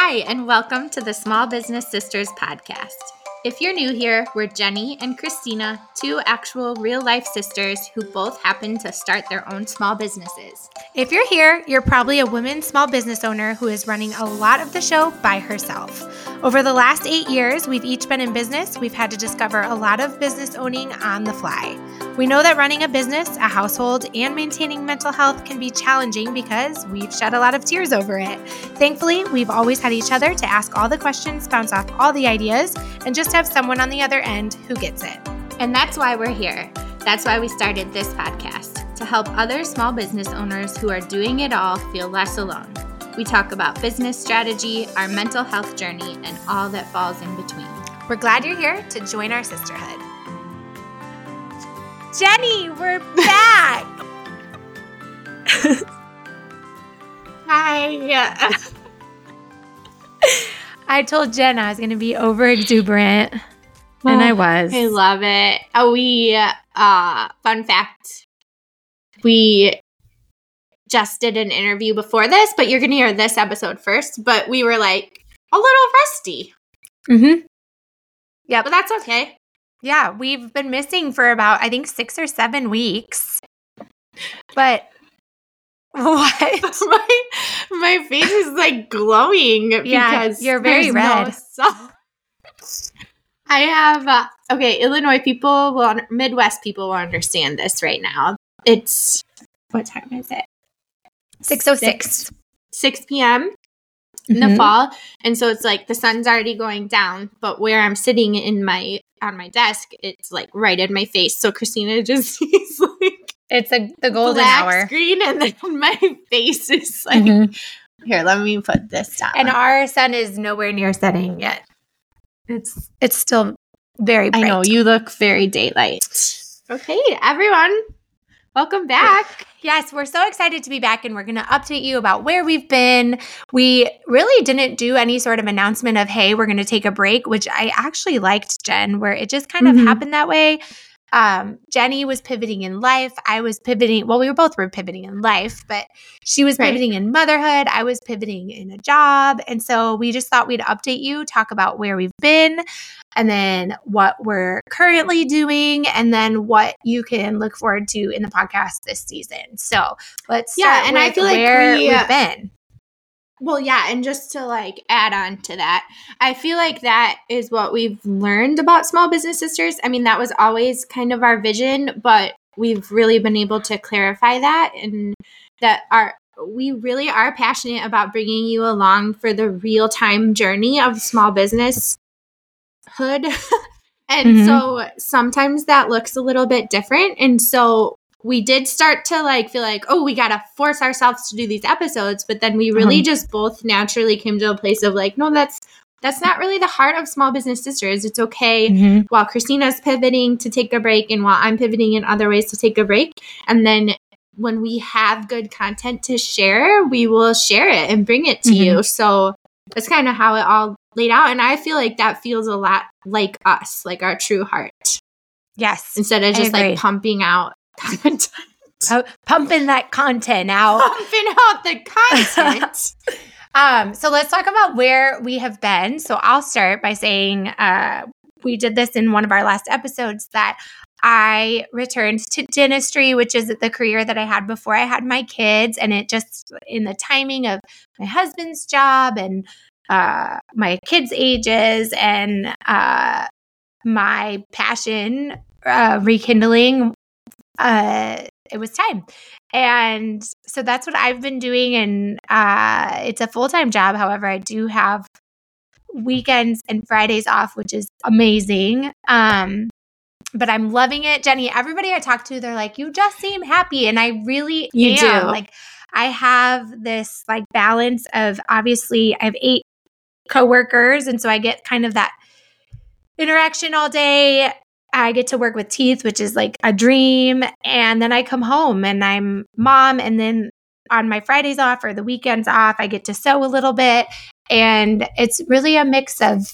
Hi, and welcome to the Small Business Sisters podcast. If you're new here, we're Jenni and Christina, two actual real life sisters who both happen to start their own small businesses. If you're here, you're probably a woman small business owner who is running a lot of the show by herself. Over the last eight years, we've each been in business. We've had to discover a lot of business owning on the fly. We know that running a business, a household, and maintaining mental health can be challenging because we've shed a lot of tears over it. Thankfully, we've always had each other to ask all the questions, bounce off all the ideas, and just have someone on the other end who gets it. And that's why we're here. That's why we started this podcast to help other small business owners who are doing it all feel less alone. We talk about business strategy, our mental health journey, and all that falls in between. We're glad you're here to join our sisterhood. Jenni, we're back. Hi. I told Jen I was going to be over exuberant, and I was. I love it. Uh, we, uh, fun fact, we just did an interview before this, but you're going to hear this episode first. But we were like a little rusty. Mm-hmm. Yeah, but that's okay. Yeah, we've been missing for about I think six or seven weeks. But what? my my face is like glowing Yeah, because you're very no red. sun. I have uh, okay. Illinois people will Midwest people will understand this right now. It's what time is it? Six oh six. 6 p.m. in the fall, and so it's like the sun's already going down. But where I'm sitting in my on my desk, it's like right in my face. So Christina just sees like It's a the golden black hour. screen, and then my face is like Mhm. here. Let me put this down. And our sun is nowhere near setting yet. It's it's still very I know you look very daylight. Okay, everyone, welcome back. Yes, we're so excited to be back and we're going to update you about where we've been. We really didn't do any sort of announcement of, hey, we're going to take a break, which I actually liked, Jen, where it just kind Mhm. of happened that way. Um, Jenni was pivoting in life. I was pivoting. Well, we were both were pivoting in life, but she was Right. pivoting in motherhood. I was pivoting in a job. And so we just thought we'd update you, talk about where we've been, and then what we're currently doing, and then what you can look forward to in the podcast this season. So let's Yeah, start and I feel like where we, uh, we've been. Well, yeah, and just to like add on to that, I feel like that is what we've learned about small business sisters. I mean, that was always kind of our vision, but we've really been able to clarify that and that our we really are passionate about bringing you along for the real time journey of small business hood. and Mhm. so sometimes that looks a little bit different. And so we did start to like feel like, oh, we got to force ourselves to do these episodes. But then we really Uh-huh. just both naturally came to a place of like, no, that's that's not really the heart of small business sisters. It's okay Mhm. while Christina's pivoting to take a break and while I'm pivoting in other ways to take a break. And then when we have good content to share, we will share it and bring it to Mhm. you. So that's kind of how it all laid out. And I feel like that feels a lot like us, like our true heart, Yes. instead of just like pumping out content. Pu- pumping that content out. pumping out the content. Um, so let's talk about where we have been. So I'll start by saying uh, we did this in one of our last episodes that I returned to dentistry, which is the career that I had before I had my kids, and it just in the timing of my husband's job and uh, my kids' ages and uh, my passion uh, rekindling. Uh, it was time. And so that's what I've been doing. And uh, it's a full time job. However, I do have weekends and Fridays off, which is amazing. Um, but I'm loving it. Jenni, everybody I talk to, they're like, you just seem happy. And I really You am. do. Like, I have this like balance of obviously, I have eight coworkers. And so I get kind of that interaction all day. I get to work with teeth, which is like a dream. And then I come home and I'm mom. And then on my Fridays off or the weekends off, I get to sew a little bit. And it's really a mix of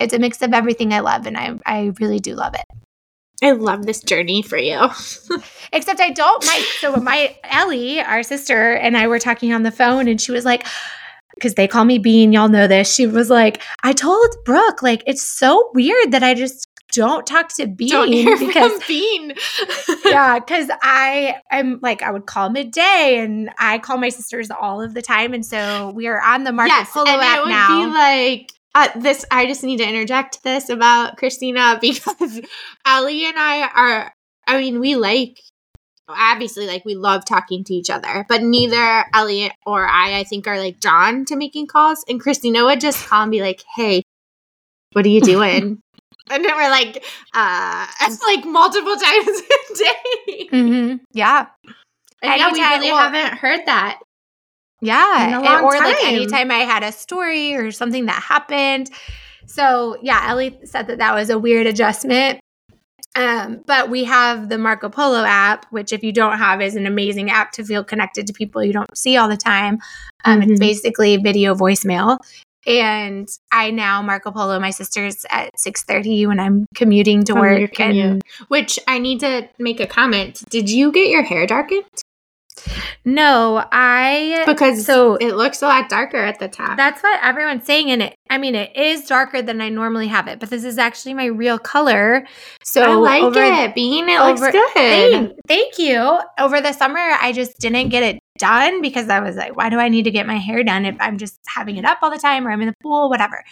it's a mix of everything I love. And I, I really do love it. I love this journey for you. Except I don't my so my Ellie, our sister, and I were talking on the phone and she was like, because they call me Bean, y'all know this. She was like, I told Brooke, like, it's so weird that I just don't talk to Bean Don't hear because from Bean. yeah, because I I'm like I would call midday and I call my sisters all of the time, and so we are on the Marco yes, Polo and app it would now. be like uh, this. I just need to interject this about Christina because Ellie and I are. I mean, we like obviously like we love talking to each other, but neither Elliot or I, I think, are like drawn to making calls. And Christina would just call and be like, "Hey, what are you doing?" And then we're like, "Uh," it's like multiple times a day. hmm Yeah, And yeah, we really well- haven't heard that. yeah, In a and- long or like time. anytime I had a story or something that happened. So yeah, Ellie said that that was a weird adjustment. Um, but we have the Marco Polo app, which if you don't have is an amazing app to feel connected to people you don't see all the time. Um, It's Mhm. basically video voicemail. And I now Marco Polo my sisters at 6:30 when I'm commuting to From work and. Which I need to make a comment. Did you get your hair darkened? no, I Because so it looks a lot darker at the top. That's what everyone's saying. And it, I mean, it is darker than I normally have it, but this is actually my real color. So I like over- it. Bean, it over- looks good. Thank, thank you. Over the summer, I just didn't get it done because I was like, why do I need to get my hair done if I'm just having it up all the time or I'm in the pool, whatever.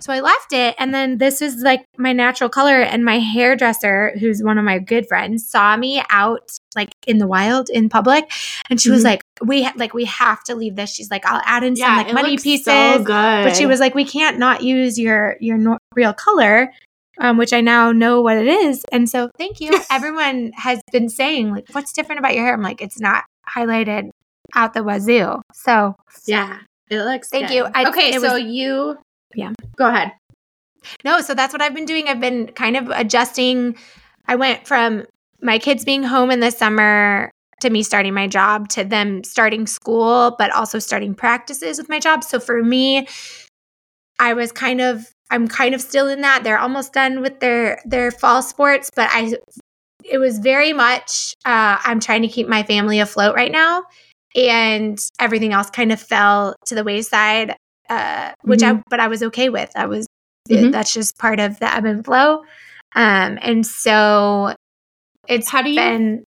So I left it. And then this is like my natural color. And my hairdresser, who's one of my good friends, saw me out like in the wild in public. And she was Mhm. like, we ha- like we have to leave this. She's like, I'll add in some like money pieces. So. But she was like, we can't not use your your no- real color, um, which I now know what it is. And so, thank you. Everyone has been saying like, what's different about your hair? I'm like, it's not highlighted out the wazoo. So yeah, it looks. Thank good. you. I- okay, so was- you. Yeah. Go ahead. no, so that's what I've been doing. I've been kind of adjusting. I went from my kids being home in the summer to me starting my job to them starting school, but also starting practices with my job. So for me, I was kind of I'm kind of still in that. They're almost done with their their fall sports, but I it was very much uh, I'm trying to keep my family afloat right now, and everything else kind of fell to the wayside, uh, which I but I was okay with. I was Mhm. that's just part of the ebb and flow, um, and so it's How do you been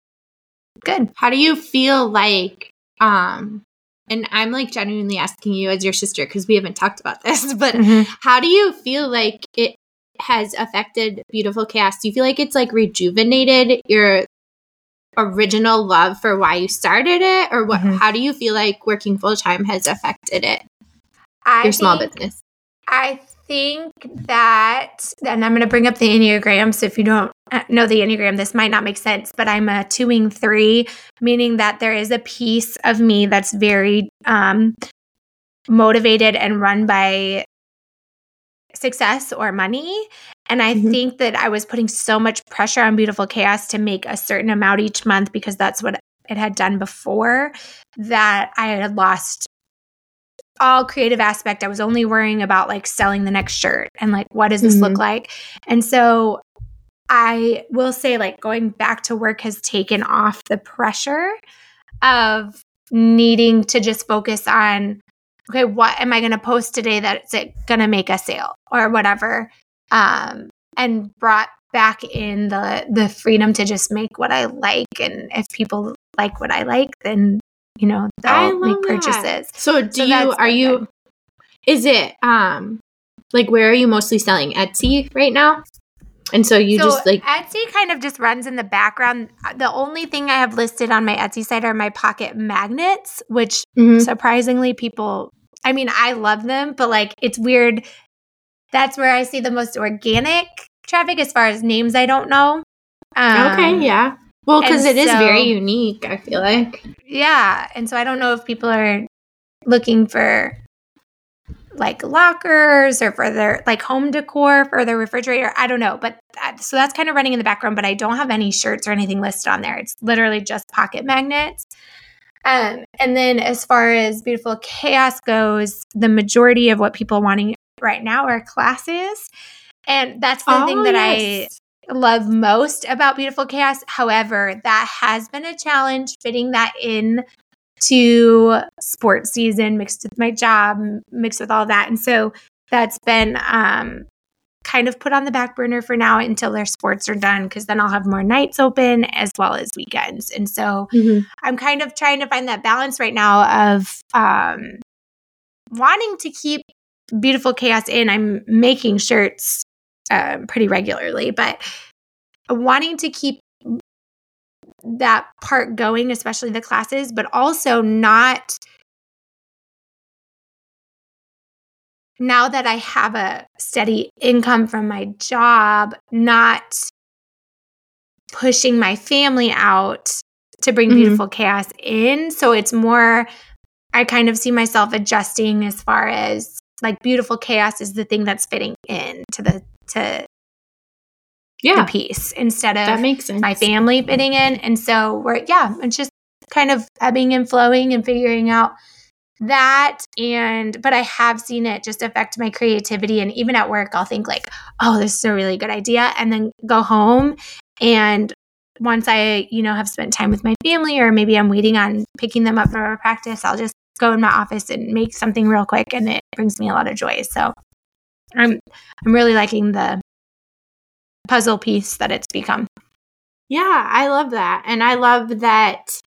good. How do you feel like um and I'm like genuinely asking you as your sister because we haven't talked about this, but how do you feel like it has affected beautiful chaos? Do you feel like it's like rejuvenated your original love for why you started it or what Mhm. how do you feel like working full time has affected it? I Your small think- business. I think that, and I'm going to bring up the Enneagram. So if you don't uh, know the Enneagram, this might not make sense, but I'm a two wing three, meaning that there is a piece of me that's very um, motivated and run by success or money. And I Mhm. think that I was putting so much pressure on Beautiful Chaos to make a certain amount each month because that's what it had done before that I had lost all creative aspect. I was only worrying about like selling the next shirt and like what does this look like. And so I will say like going back to work has taken off the pressure of needing to just focus on okay, what am I going to post today that's going to make a sale or whatever. Um and brought back in the the freedom to just make what I like and if people like what I like then you know they'll make that. purchases. So do So you are you is it um like where are you mostly selling Etsy right now? And so you so just like Etsy kind of just runs in the background. The only thing I have listed on my Etsy site are my pocket magnets, which Mhm. surprisingly people I mean, I love them, but like it's weird. That's where I see the most organic traffic as far as names I don't know. Um, Okay, yeah. Well, because it is very unique, I feel like. Yeah. And so I don't know if people are looking for like lockers or for their like home decor for their refrigerator. I don't know. But that, so that's kind of running in the background, but I don't have any shirts or anything listed on there. It's literally just pocket magnets. Um, and then as far as beautiful chaos goes, the majority of what people are wanting right now are classes. And that's the thing Oh, that yes. I love most about Beautiful Chaos. However, that has been a challenge fitting that in to sports season mixed with my job, mixed with all that. And so that's been um, kind of put on the back burner for now until their sports are done because then I'll have more nights open as well as weekends. And so mm-hmm. I'm kind of trying to find that balance right now of um, wanting to keep beautiful chaos in. I'm making shirts um, pretty regularly, but wanting to keep that part going, especially the classes, but also not now that I have a steady income from my job, not pushing my family out to bring mm-hmm. beautiful chaos in. So it's more, I kind of see myself adjusting as far as like beautiful chaos is the thing that's fitting in to the, to, yeah. the piece instead of that makes sense. my family fitting in. And so we're, yeah, it's just kind of ebbing and flowing and figuring out that and but i have seen it just affect my creativity and even at work i'll think like oh this is a really good idea and then go home and once i you know have spent time with my family or maybe i'm waiting on picking them up for a practice i'll just go in my office and make something real quick and it brings me a lot of joy so i'm i'm really liking the puzzle piece that it's become. Yeah i love that and i love that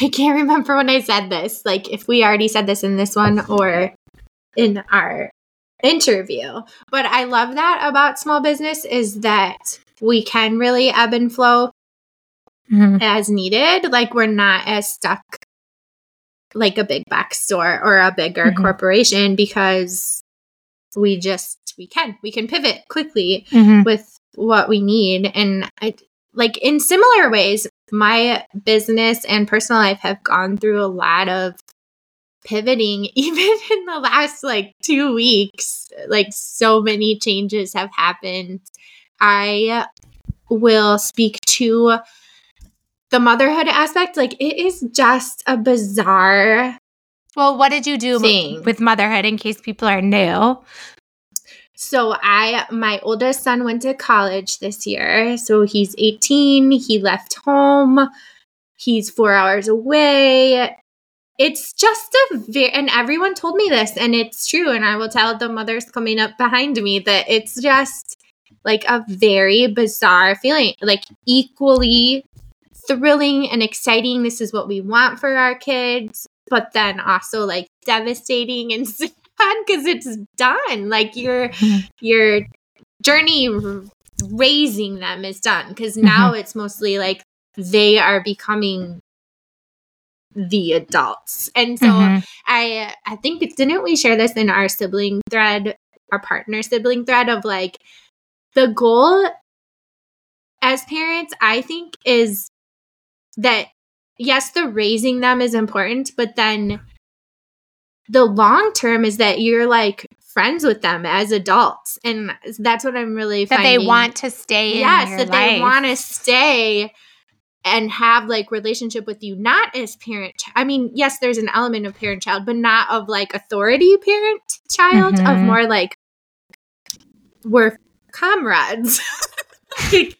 I can't remember when I said this, like if we already said this in this one or in our interview. But I love that about small business is that we can really ebb and flow mm-hmm. as needed. Like we're not as stuck like a big box store or a bigger mm-hmm. corporation because we just we can we can pivot quickly mm-hmm. with what we need and I like in similar ways my business and personal life have gone through a lot of pivoting even in the last like 2 weeks. Like so many changes have happened. I will speak to the motherhood aspect. Like it is just a bizarre well what did you do thing. with motherhood in case people are new so I my oldest son went to college this year. So he's 18, he left home. He's 4 hours away. It's just a very and everyone told me this and it's true and I will tell the mothers coming up behind me that it's just like a very bizarre feeling, like equally thrilling and exciting. This is what we want for our kids, but then also like devastating and because it's done. Like your mm-hmm. your journey raising them is done because now mm-hmm. it's mostly like they are becoming the adults. And so mm-hmm. I I think didn't we share this in our sibling thread, our partner sibling thread of like the goal as parents, I think is that yes, the raising them is important, but then the long term is that you're like friends with them as adults and that's what i'm really that finding. they want to stay yes that life. they want to stay and have like relationship with you not as parent i mean yes there's an element of parent child but not of like authority parent child mm-hmm. of more like we're comrades like,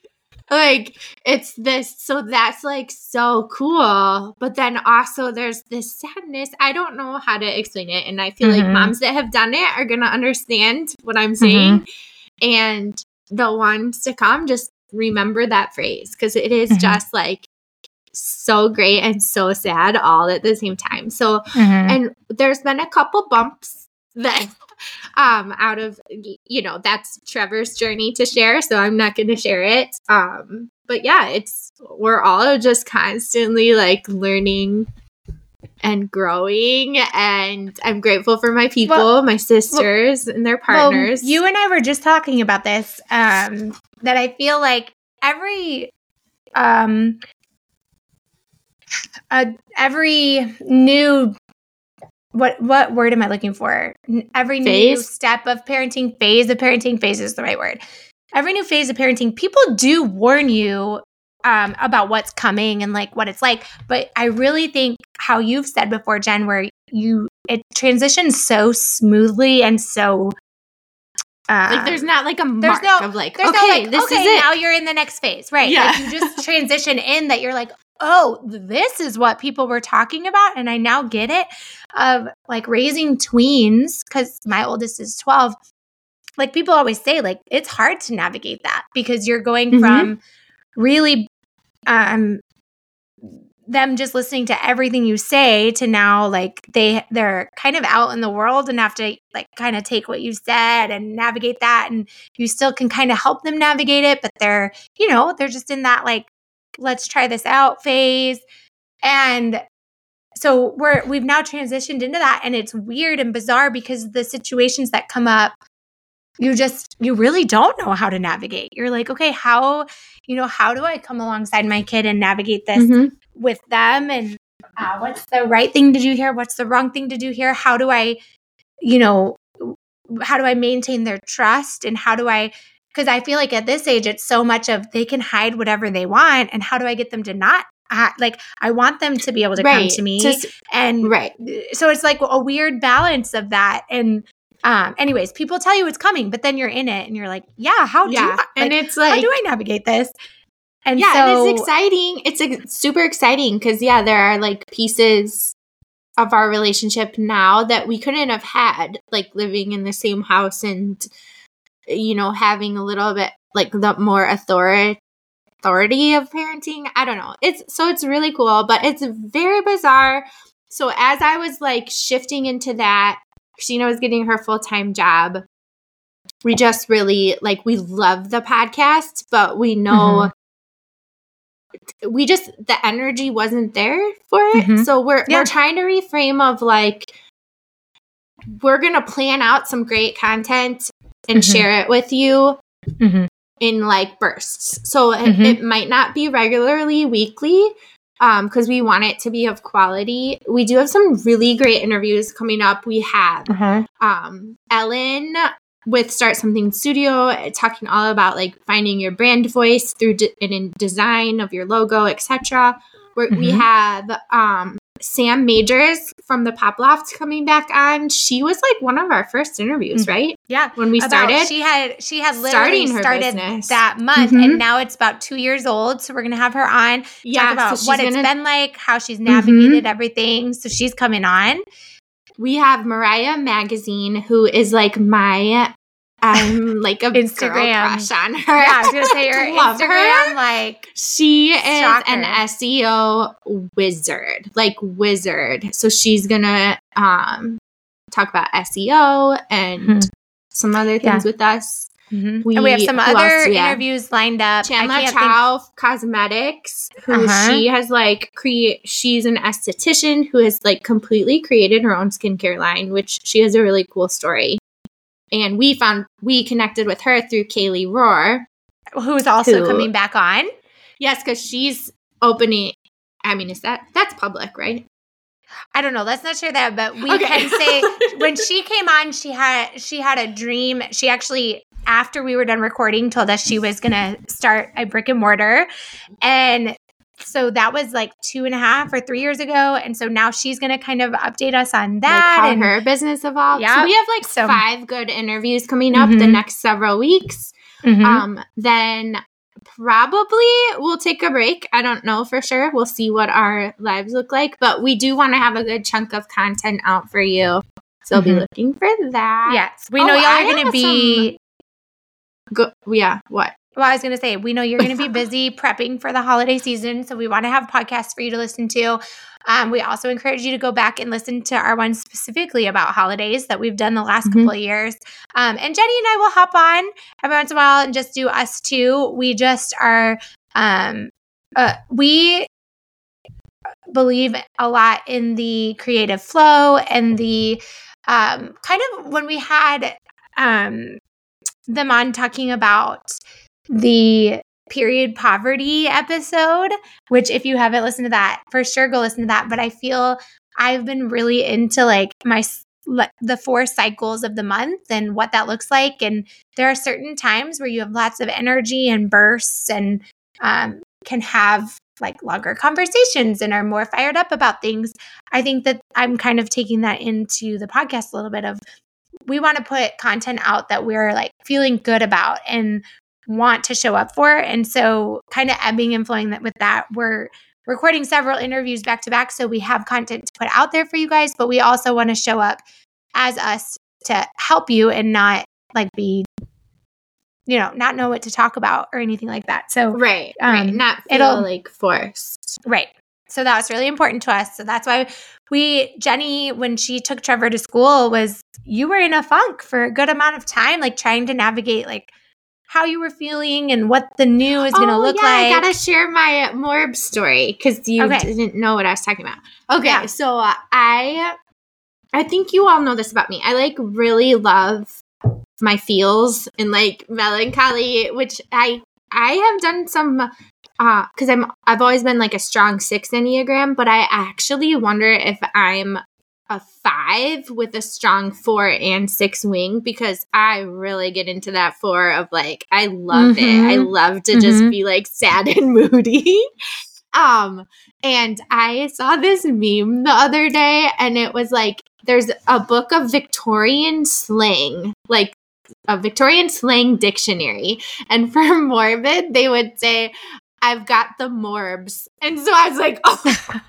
like it's this so that's like so cool but then also there's this sadness i don't know how to explain it and i feel mm-hmm. like moms that have done it are gonna understand what i'm saying mm-hmm. and the ones to come just remember that phrase because it is mm-hmm. just like so great and so sad all at the same time so mm-hmm. and there's been a couple bumps that um out of you know that's trevor's journey to share so i'm not going to share it. Um but yeah it's we're all just constantly like learning and growing and i'm grateful for my people well, my sisters well, and their partners. well, you and i were just talking about this um that i feel like every um uh, every new what what word am I looking for? Every phase? new step of parenting, phase of parenting, phase is the right word. Every new phase of parenting, people do warn you um, about what's coming and like what it's like. But I really think how you've said before, Jen, where you it transitions so smoothly and so uh, like there's not like a mark there's no, of like okay, no like, this okay, is it. now you're in the next phase, right? Yeah. Like you just transition in that you're like, oh, this is what people were talking about. And I now get it of like raising tweens because my oldest is 12. Like people always say, like it's hard to navigate that because you're going mm-hmm. from really um them just listening to everything you say to now like they they're kind of out in the world and have to like kind of take what you said and navigate that and you still can kind of help them navigate it but they're you know they're just in that like let's try this out phase. And so we're we've now transitioned into that and it's weird and bizarre because the situations that come up you just you really don't know how to navigate. You're like okay how you know how do i come alongside my kid and navigate this mm-hmm. with them? And uh, what's the right thing to do here? What's the wrong thing to do here? How do i you know how do i maintain their trust? And how do i because i feel like at this age it's so much of they can hide whatever they want and how do i get them to not like I want them to be able to right. come to me, Just, and right. So it's like a weird balance of that, and um, anyways, people tell you it's coming, but then you're in it and you're like, yeah, how do yeah. I, like, and it's like, how do I navigate this? And yeah, so, and it's exciting. It's ex- super exciting because yeah, there are like pieces of our relationship now that we couldn't have had, like living in the same house and you know having a little bit like the more authority authority of parenting. I don't know. It's so it's really cool, but it's very bizarre. So as I was like shifting into that Christina was getting her full time job. We just really like, we love the podcast, but we know mm-hmm. we just, the energy wasn't there for it. Mm-hmm. So we're, yeah. we're trying to reframe of like, we're going to plan out some great content and mm-hmm. share it with you mm-hmm. in like bursts. So it, mm-hmm. it, might not be regularly weekly, um, because um, we want it to be of quality. We do have some really great interviews coming up. We have uh-huh. um, Ellen with Start Something Studio talking all about like finding your brand voice through de- in design of your logo, etc. Mm-hmm. We have um, Sam Majors from the Pop Loft coming back on. She was like one of our first interviews, mm-hmm. right? Yeah, when we about, started, she had she had literally started business. that month, mm-hmm. and now it's about two years old. So we're gonna have her on. Yeah, talk about so what gonna, it's been like, how she's navigated mm-hmm. everything. So she's coming on. We have Mariah Magazine, who is like my I'm like a Instagram crush on her. Yeah, I was gonna say your Instagram, her. like she is an SEO wizard, like wizard. So she's gonna um talk about SEO and mm-hmm. some other things yeah. with us. Mm-hmm. We, and we have some other interviews lined up. Chandler Chow think- Cosmetics, who uh-huh. she has like create. She's an esthetician who has like completely created her own skincare line, which she has a really cool story and we found we connected with her through Kaylee Rohr, who's also who, coming back on. Yes, because she's opening. I mean, is that that's public, right? I don't know. Let's not share that, but we okay. can say when she came on, she had she had a dream. She actually after we were done recording told us she was going to start a brick and mortar and so that was like two and a half or three years ago. And so now she's going to kind of update us on that. Like and her business evolved. Yeah. So we have like so, five good interviews coming up mm-hmm. the next several weeks. Mm-hmm. Um, then probably we'll take a break. I don't know for sure. We'll see what our lives look like, but we do want to have a good chunk of content out for you. So mm-hmm. be looking for that. Yes. We know oh, y'all are going to be. Some... Go- yeah. What? Well, I was going to say, we know you're going to be busy prepping for the holiday season. So we want to have podcasts for you to listen to. Um, we also encourage you to go back and listen to our one specifically about holidays that we've done the last mm-hmm. couple of years. Um, and Jenni and I will hop on every once in a while and just do us too. We just are, um, uh, we believe a lot in the creative flow and the um, kind of when we had um, them on talking about the period poverty episode, which if you haven't listened to that, for sure go listen to that. But I feel I've been really into like my the four cycles of the month and what that looks like. And there are certain times where you have lots of energy and bursts and um, can have like longer conversations and are more fired up about things. I think that I'm kind of taking that into the podcast a little bit of we want to put content out that we're like feeling good about and want to show up for. And so, kind of ebbing and flowing that with that, we're recording several interviews back to back. So we have content to put out there for you guys, but we also want to show up as us to help you and not like be, you know, not know what to talk about or anything like that. So, right, um, right. Not feel it'll, like forced. Right. So that was really important to us. So that's why we, Jenni, when she took Trevor to school, was you were in a funk for a good amount of time, like trying to navigate like how you were feeling and what the new is going to oh, look yeah, like. I gotta share my Morb story because you okay. didn't know what I was talking about. Okay, yeah. so uh, I, I think you all know this about me. I like really love my feels and like melancholy, which I I have done some uh because I'm I've always been like a strong six enneagram, but I actually wonder if I'm a five with a strong four and six wing because I really get into that four of like I love mm-hmm. it. I love to mm-hmm. just be like sad and moody. um and I saw this meme the other day and it was like there's a book of Victorian slang, like a Victorian slang dictionary. And for morbid, they would say, I've got the morbs. And so I was like, oh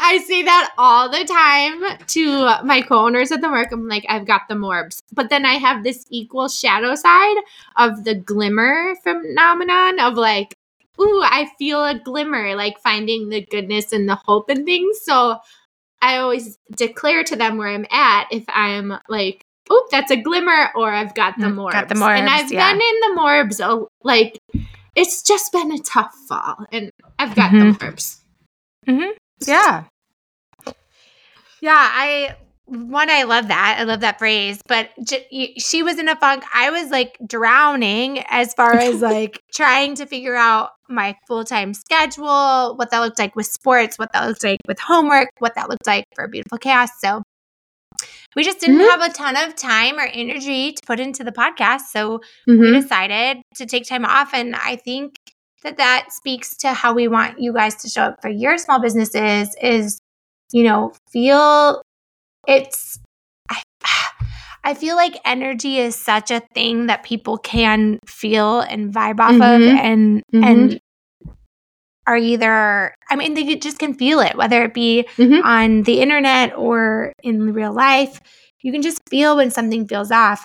I say that all the time to my co-owners at the work. I'm like, I've got the morbs. But then I have this equal shadow side of the glimmer phenomenon of like, ooh, I feel a glimmer, like finding the goodness and the hope and things. So I always declare to them where I'm at if I'm like, oh, that's a glimmer, or I've got the morbs. Mm, got the morbs and I've yeah. been in the morbs, oh, like, it's just been a tough fall, and I've got mm-hmm. the morbs. Mm-hmm. Yeah. Yeah, I one I love that. I love that phrase, but j- she was in a funk. I was like drowning as far as like trying to figure out my full-time schedule, what that looked like with sports, what that looked like with homework, what that looked like for a beautiful chaos. So we just didn't mm-hmm. have a ton of time or energy to put into the podcast, so mm-hmm. we decided to take time off and I think that that speaks to how we want you guys to show up for your small businesses is you know feel it's I, I feel like energy is such a thing that people can feel and vibe off mm-hmm. of and mm-hmm. and are either I mean they just can feel it whether it be mm-hmm. on the internet or in real life you can just feel when something feels off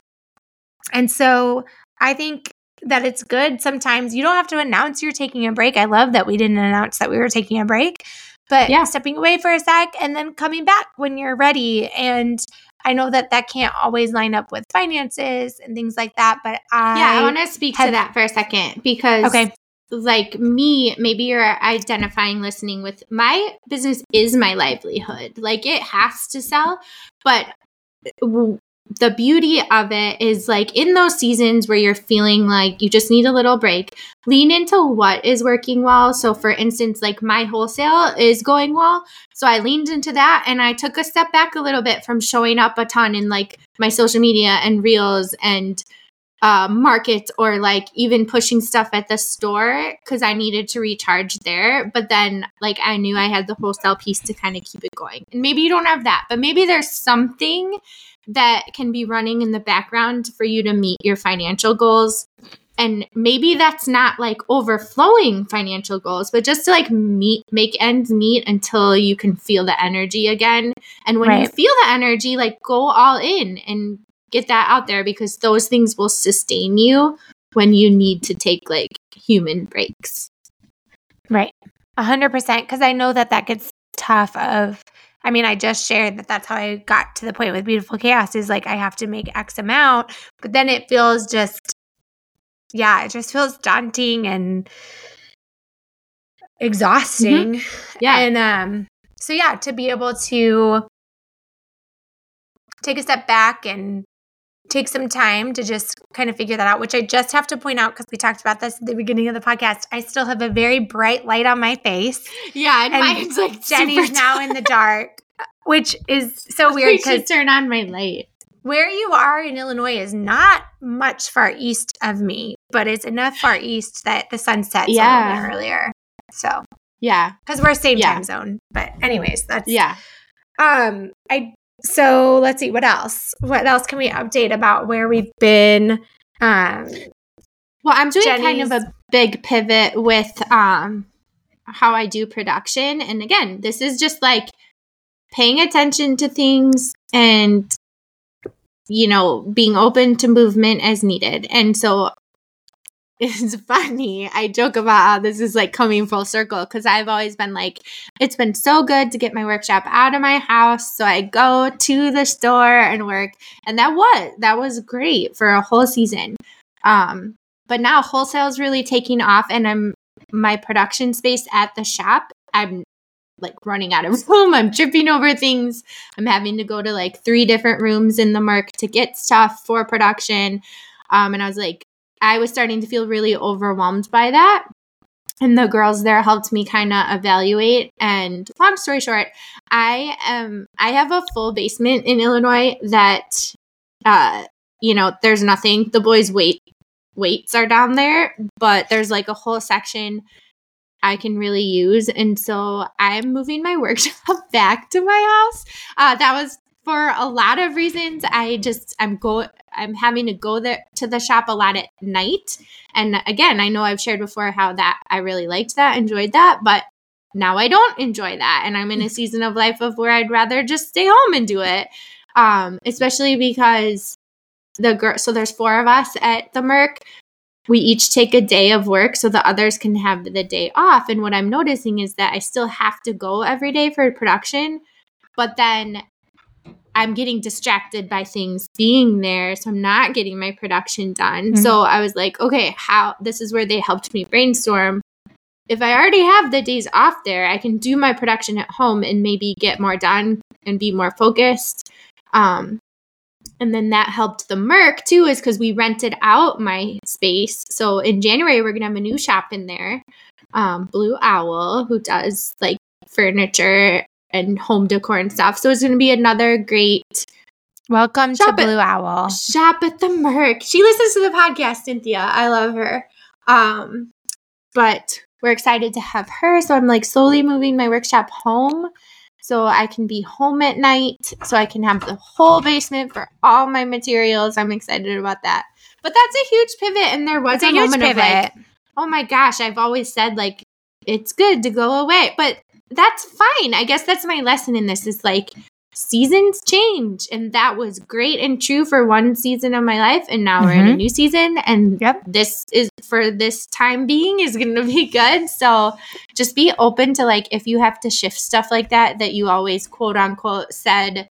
and so I think that it's good sometimes. You don't have to announce you're taking a break. I love that we didn't announce that we were taking a break, but yeah. stepping away for a sec and then coming back when you're ready. And I know that that can't always line up with finances and things like that, but I Yeah, I want to speak have, to that for a second because Okay. Like me, maybe you're identifying listening with my business is my livelihood. Like it has to sell, but the beauty of it is like in those seasons where you're feeling like you just need a little break, lean into what is working well. So, for instance, like my wholesale is going well. So, I leaned into that and I took a step back a little bit from showing up a ton in like my social media and reels and uh, market or like even pushing stuff at the store because I needed to recharge there. But then, like, I knew I had the wholesale piece to kind of keep it going. And maybe you don't have that, but maybe there's something that can be running in the background for you to meet your financial goals. And maybe that's not like overflowing financial goals, but just to like meet, make ends meet until you can feel the energy again. And when right. you feel the energy, like go all in and get that out there because those things will sustain you when you need to take like human breaks. Right. A hundred percent. Cause I know that that gets tough of I mean, I just shared that that's how I got to the point with Beautiful Chaos is like I have to make X amount, but then it feels just, yeah, it just feels daunting and exhausting. Mm-hmm. Yeah. And um, so, yeah, to be able to take a step back and take some time to just kind of figure that out, which I just have to point out because we talked about this at the beginning of the podcast. I still have a very bright light on my face. Yeah, and, and mine's like Jenni's now in the dark, which is so weird because turn on my light. Where you are in Illinois is not much far east of me, but it's enough far east that the sun sets yeah. a little bit earlier. So yeah, because we're same yeah. time zone. But anyways, that's yeah. Um, I so let's see what else. What else can we update about where we've been? Um, well, I'm doing Jenni's- kind of a big pivot with um how I do production. And again, this is just like paying attention to things and you know, being open to movement as needed. And so it's funny. I joke about how this is like coming full circle because I've always been like, it's been so good to get my workshop out of my house. So I go to the store and work. And that was, that was great for a whole season. Um, but now wholesale is really taking off and I'm my production space at the shop. I'm like running out of room. I'm tripping over things. I'm having to go to like three different rooms in the Merc to get stuff for production. Um, and I was like, I was starting to feel really overwhelmed by that. And the girls there helped me kind of evaluate. And long story short, I am I have a full basement in Illinois that uh you know, there's nothing. The boys wait weights are down there, but there's like a whole section I can really use. And so I'm moving my workshop back to my house. Uh, that was for a lot of reasons. I just I'm go I'm having to go there to the shop a lot at night. And again, I know I've shared before how that I really liked that, enjoyed that, but now I don't enjoy that. And I'm in a season of life of where I'd rather just stay home and do it. Um, especially because the girl so there's four of us at the Merc we each take a day of work so the others can have the day off. And what I'm noticing is that I still have to go every day for production, but then I'm getting distracted by things being there. So I'm not getting my production done. Mm-hmm. So I was like, okay, how this is where they helped me brainstorm. If I already have the days off there, I can do my production at home and maybe get more done and be more focused. Um, and then that helped the Merc too, is because we rented out my space. So in January, we're gonna have a new shop in there. Um, Blue Owl, who does like furniture and home decor and stuff. So it's gonna be another great Welcome to Blue at, Owl. Shop at the Merc. She listens to the podcast, Cynthia. I love her. Um, but we're excited to have her. So I'm like slowly moving my workshop home so I can be home at night, so I can have the whole basement for all my materials. I'm excited about that. But that's a huge pivot, and there was it's a, a moment pivot. of like, oh my gosh, I've always said like it's good to go away, but that's fine. I guess that's my lesson in this is like seasons change and that was great and true for one season of my life and now mm-hmm. we're in a mm-hmm. new season and yep. this is for this time being is going to be good so just be open to like if you have to shift stuff like that that you always quote unquote said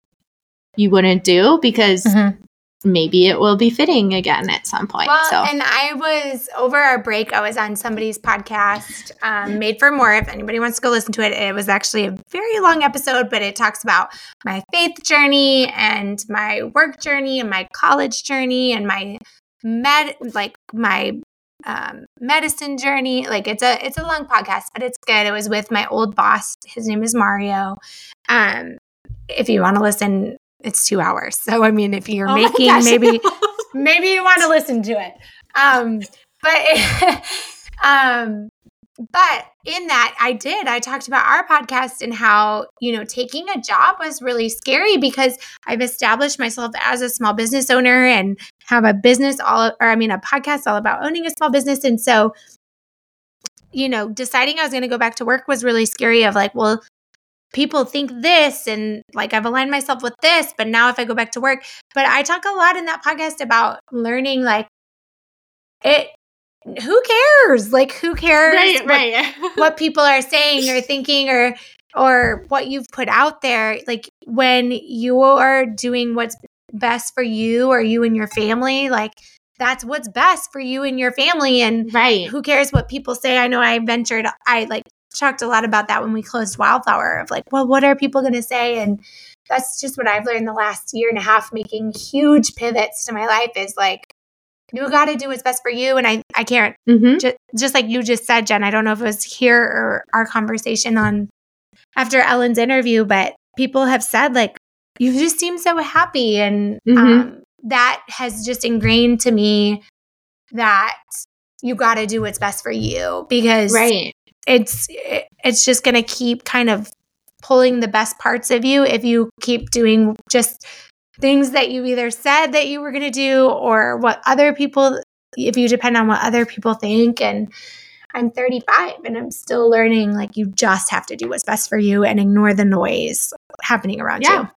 you wouldn't do because mm-hmm maybe it will be fitting again at some point. Well, so. and I was over our break. I was on somebody's podcast, um, Made for More. If anybody wants to go listen to it, it was actually a very long episode, but it talks about my faith journey and my work journey and my college journey and my med, like my um, medicine journey. Like it's a it's a long podcast, but it's good. It was with my old boss. His name is Mario. Um, if you want to listen it's two hours. So I mean, if you're oh making gosh, maybe maybe you want to listen to it. Um, but um, but in that I did. I talked about our podcast and how, you know, taking a job was really scary because I've established myself as a small business owner and have a business all or I mean a podcast all about owning a small business and so you know, deciding I was going to go back to work was really scary of like, well, people think this and like I've aligned myself with this, but now if I go back to work, but I talk a lot in that podcast about learning like it who cares? Like who cares right, what, right. what people are saying or thinking or or what you've put out there. Like when you are doing what's best for you or you and your family, like that's what's best for you and your family and right who cares what people say i know i ventured i like talked a lot about that when we closed Wildflower of like, well, what are people going to say? And that's just what I've learned the last year and a half, making huge pivots to my life is like, you got to do what's best for you. And I, I can't, mm-hmm. just, just like you just said, Jen, I don't know if it was here or our conversation on after Ellen's interview, but people have said like, you just seem so happy. And mm-hmm. um, that has just ingrained to me that you got to do what's best for you because right it's it's just going to keep kind of pulling the best parts of you if you keep doing just things that you either said that you were going to do or what other people if you depend on what other people think and I'm 35 and I'm still learning like you just have to do what's best for you and ignore the noise happening around Yeah. you.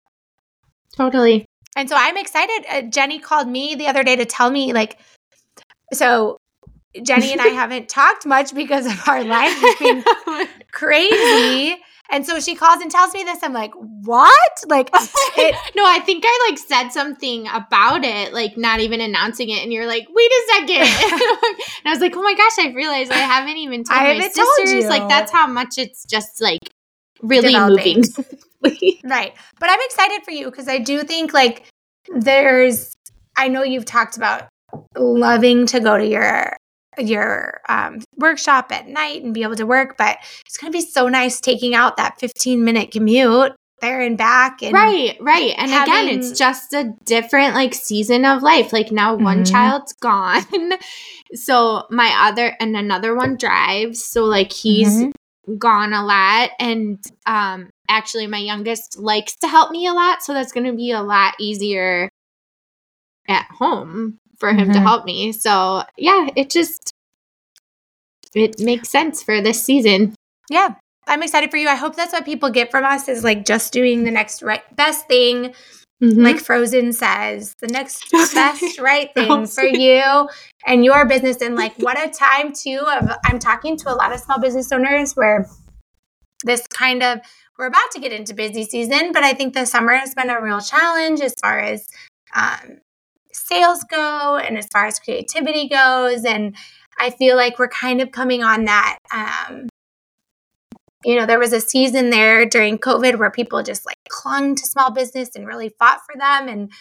Totally. And so I'm excited. Uh, Jenni called me the other day to tell me, like, so Jenni and I haven't talked much because of our life being crazy. And so she calls and tells me this. I'm like, what? Like, it, no, I think I like said something about it, like not even announcing it, and you're like, "Wait a second. and I was like, "Oh my gosh, I realized I haven't even told I my sisters." Like that's how much it's just like really Developing. moving. right. But I'm excited for you because I do think, like, there's, I know you've talked about loving to go to your your um, workshop at night and be able to work but it's going to be so nice taking out that 15 minute commute there and back and right, right. And again, it's just a different like season of life. Like now one Mhm. child's gone. so my other and another one drives. So like he's Mhm. gone a lot and um actually my youngest likes to help me a lot so that's going to be a lot easier at home for him to Mhm. help me. So yeah it just it makes sense for this season. Yeah i'm excited for you. I hope that's what people get from us is like just doing the next right best thing Mm-hmm. like frozen says the next best right thing for you and your business. And like what a time too of i'm talking to a lot of small business owners where this kind of we're about to get into busy season but i think the summer has been a real challenge as far as um, sales go and as far as creativity goes and i feel like we're kind of coming on that um, you know there was a season there during covid where people just like clung to small business and really fought for them and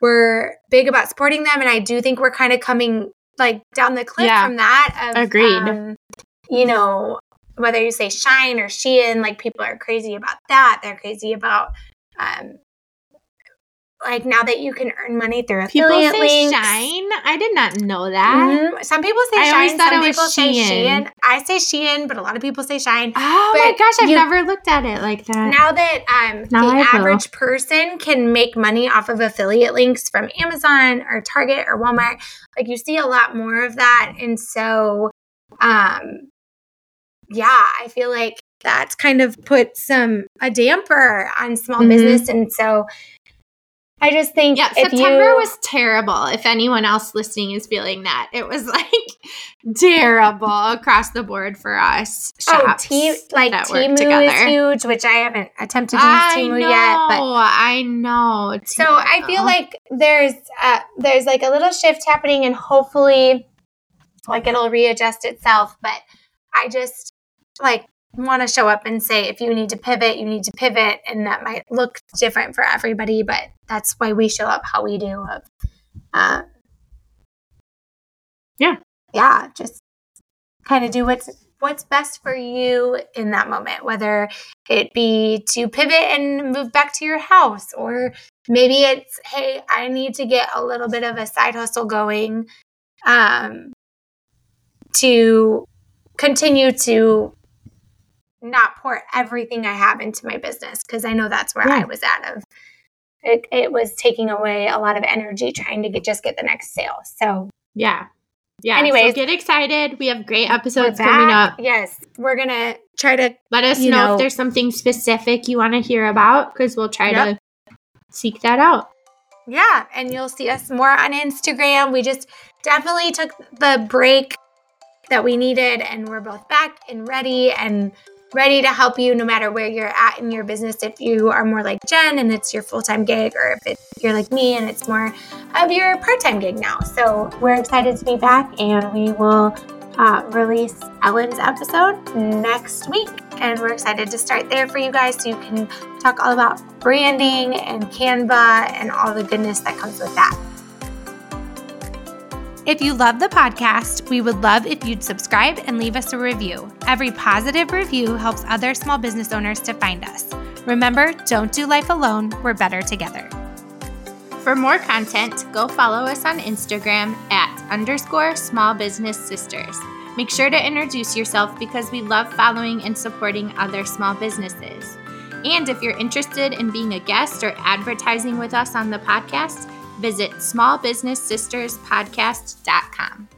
were big about supporting them and i do think we're kind of coming like down the cliff Yeah. from that of Agreed. um, you know whether you say shine or shein like people are crazy about that they're crazy about um like now that you can earn money through people affiliate say links. shine i did not know that Mhm. Some people say I shine, some people say Shein. I say shein, but a lot of people say shine. oh my gosh i've you- never looked at it like that now that um, Now the I will. average person can make money off of affiliate links from Amazon or Target or Walmart, like you see a lot more of that. And so, um, yeah, I feel like that's kind of put some a damper on small Mhm. business. And so, I just think Yeah, September you, was terrible. If anyone else listening is feeling that, it was like terrible across the board for us. Oh, shops T like Temu is huge, which I haven't attempted to use I Temu know, yet, but I know. So I feel like there's uh, there's like a little shift happening, and hopefully, like it'll readjust itself. But I just like want to show up and say if you need to pivot, you need to pivot, and that might look different for everybody, but that's why we show up how we do. Of, uh, Yeah. yeah, just kind of do what's what's best for you in that moment, whether it be to pivot and move back to your house, or maybe it's hey, I need to get a little bit of a side hustle going, um, to continue to not pour everything I have into my business because I know that's where I was at of. It, it was taking away a lot of energy trying to get just get the next sale. So yeah. Yeah. Anyways. so get excited. We have great episodes coming up. Yes, we're gonna try to Let us you know, know- if there's something specific you want to hear about because we'll try Yep. to seek that out. Yeah, and you'll see us more on Instagram. We just definitely took the break that we needed, and we're both back and ready and ready to help you no matter where you're at in your business. If you are more like Jen and it's your full time gig, or if you're like me and it's more of your part time gig now. So we're excited to be back, and we will uh, release Ellen's episode next week. And we're excited to start there for you guys so you can talk all about branding and Canva and all the goodness that comes with that. If you love the podcast, we would love if you'd subscribe and leave us a review. Every positive review helps other small business owners to find us. Remember, don't do life alone, we're better together. For more content, go follow us on Instagram at underscore small business sisters. Make sure to introduce yourself because we love following and supporting other small businesses. And if you're interested in being a guest or advertising with us on the podcast, visit smallbusinesssisterspodcast.com.